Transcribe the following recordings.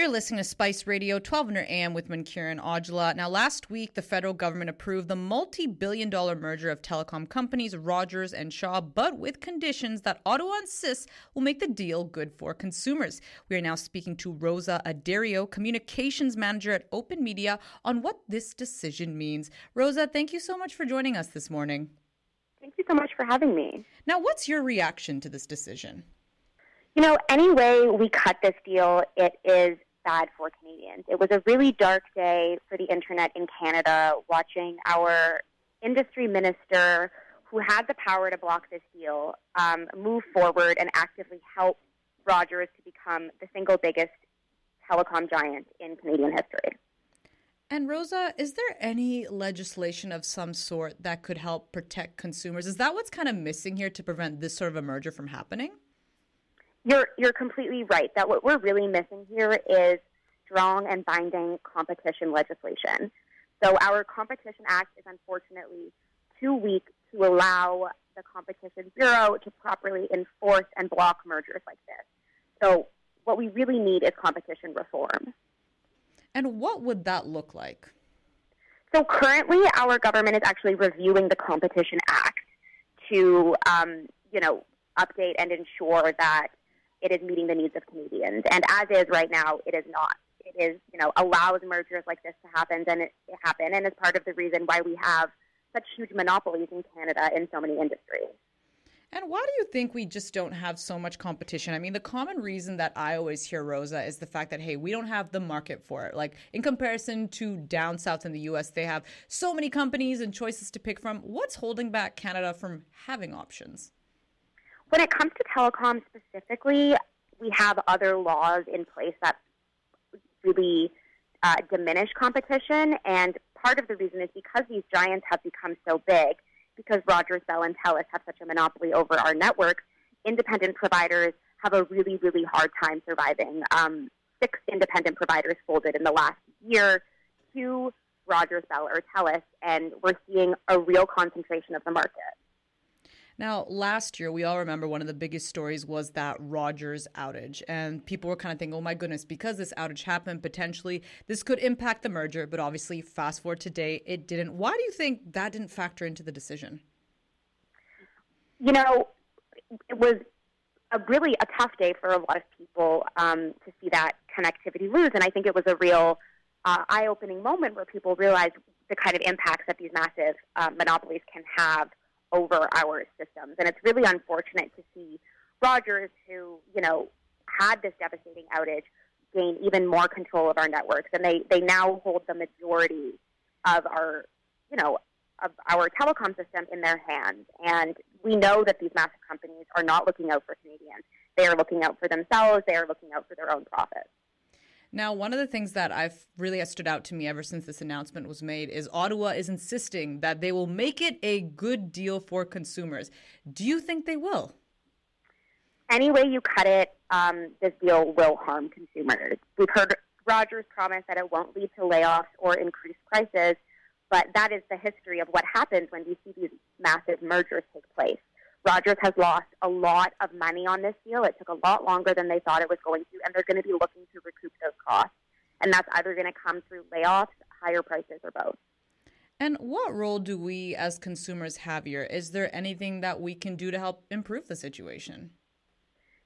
You're listening to Spice Radio 1200 AM with Mankira and Aujla. Now, last week, the federal government approved the multi billion dollar merger of telecom companies Rogers and Shaw, but with conditions that Ottawa insists will make the deal good for consumers. We are now speaking to Rosa Addario, communications manager at Open Media, on what this decision means. Rosa, thank you so much for joining us this morning. Thank you so much for having me. Now, what's your reaction to this decision? You know, any way we cut this deal, it is bad for Canadians. It was a really dark day for the internet in Canada watching our industry minister, who had the power to block this deal, um, move forward and actively help Rogers to become the single biggest telecom giant in Canadian history. And Rosa, is there any legislation of some sort that could help protect consumers? Is that what's kind of missing here to prevent this sort of a merger from happening? You're you're completely right. That what we're really missing here is strong and binding competition legislation. So our Competition Act is unfortunately too weak to allow the Competition Bureau to properly enforce and block mergers like this. So what we really need is competition reform. And what would that look like? So currently, our government is actually reviewing the Competition Act to, um, you know, update and ensure that it is meeting the needs of Canadians. And as is right now, it is not. It is, you know, allows mergers like this to happen and it, it happen, and is part of the reason why we have such huge monopolies in Canada in so many industries. And why do you think we just don't have so much competition? I mean, the common reason that I always hear, Rosa, is the fact that, hey, we don't have the market for it. Like, in comparison to down south in the US, they have so many companies and choices to pick from. What's holding back Canada from having options? When it comes to telecom specifically, we have other laws in place that really uh, diminish competition. And part of the reason is because these giants have become so big because Rogers, Bell, and Telus have such a monopoly over our networks, independent providers have a really, really hard time surviving. Um, six independent providers folded in the last year to Rogers, Bell, or Telus, and we're seeing a real concentration of the market. Now, last year, we all remember one of the biggest stories was that Rogers outage. And people were kind of thinking, oh my goodness, because this outage happened, potentially this could impact the merger. But obviously, fast forward today, it didn't. Why do you think that didn't factor into the decision? You know, it was a really a tough day for a lot of people um, to see that connectivity lose. And I think it was a real uh, eye opening moment where people realized the kind of impacts that these massive uh, monopolies can have over our systems. And it's really unfortunate to see Rogers, who, you know, had this devastating outage, gain even more control of our networks. And they, they now hold the majority of our, you know, of our telecom system in their hands. And we know that these massive companies are not looking out for Canadians. They are looking out for themselves. They are looking out for their own profits. Now, one of the things that I've really stood out to me ever since this announcement was made is Ottawa is insisting that they will make it a good deal for consumers. Do you think they will? Any way you cut it, um, this deal will harm consumers. We've heard Rogers promise that it won't lead to layoffs or increased prices, but that is the history of what happens when you see these massive mergers take place. Rogers has lost a lot of money on this deal. It took a lot longer than they thought it was going to, and they're going to be looking to recoup those costs. And that's either going to come through layoffs, higher prices, or both. And what role do we as consumers have here? Is there anything that we can do to help improve the situation?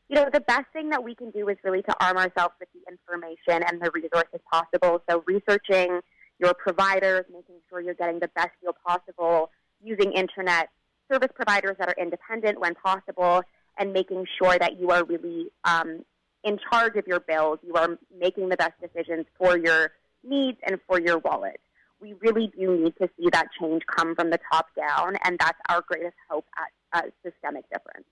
You know, the best thing that we can do is really to arm ourselves with the information and the resources possible. So, researching your providers, making sure you're getting the best deal possible, using internet service providers that are independent when possible, and making sure that you are really um, in charge of your bills. You are making the best decisions for your needs and for your wallet. We really do need to see that change come from the top down, and that's our greatest hope at, at systemic difference.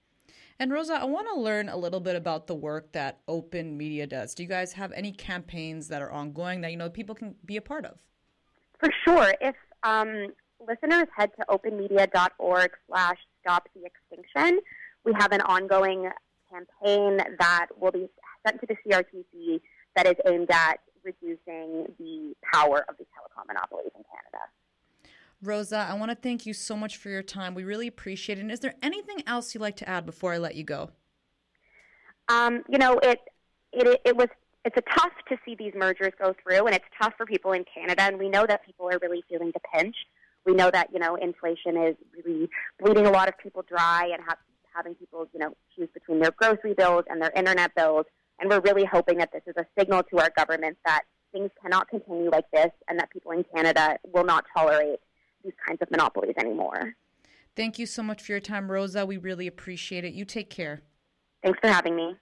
And Rosa, I want to learn a little bit about the work that Open Media does. Do you guys have any campaigns that are ongoing that you know people can be a part of? For sure. If um, listeners head to openmedia.org slash stop the extinction, we have an ongoing campaign that will be sent to the CRTC that is aimed at reducing the power of the telecom monopolies in Canada. Rosa, I want to thank you so much for your time. We really appreciate it. And is there anything else you'd like to add before I let you go? Um, you know, it, it it was it's a tough to see these mergers go through, and it's tough for people in Canada, and we know that people are really feeling the pinch. We know that, you know, inflation is really bleeding a lot of people dry and have, having people, you know, choose between their grocery bills and their internet bills. And we're really hoping that this is a signal to our government that things cannot continue like this and that people in Canada will not tolerate these kinds of monopolies anymore. Thank you so much for your time, Rosa. We really appreciate it. You take care. Thanks for having me.